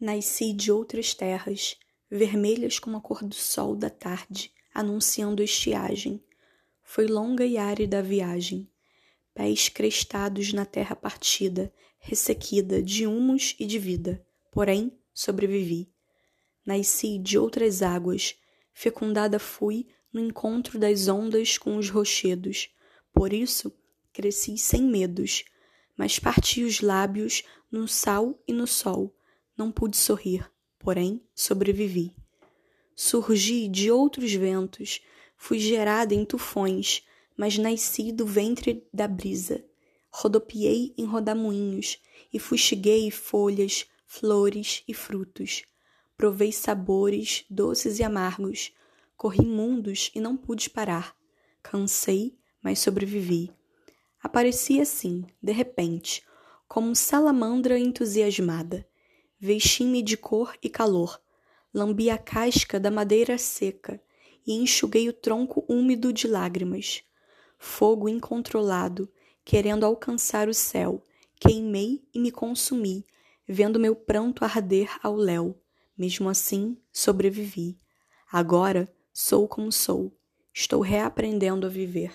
Nasci de outras terras, vermelhas como a cor do sol da tarde, anunciando estiagem. Foi longa e árida a viagem. Pés crestados na terra partida, ressequida de humus e de vida. Porém, sobrevivi. Nasci de outras águas, fecundada fui no encontro das ondas com os rochedos. Por isso, cresci sem medos, mas parti os lábios no sal e no sol não pude sorrir, porém sobrevivi. Surgi de outros ventos, fui gerada em tufões, mas nasci do ventre da brisa. Rodopiei em rodamuinhos e fustiguei folhas, flores e frutos. Provei sabores doces e amargos. Corri mundos e não pude parar. Cansei, mas sobrevivi. Apareci assim, de repente, como salamandra entusiasmada vesti-me de cor e calor, lambi a casca da madeira seca e enxuguei o tronco úmido de lágrimas. Fogo incontrolado, querendo alcançar o céu, queimei e me consumi, vendo meu pranto arder ao léu. Mesmo assim, sobrevivi. Agora sou como sou. Estou reaprendendo a viver.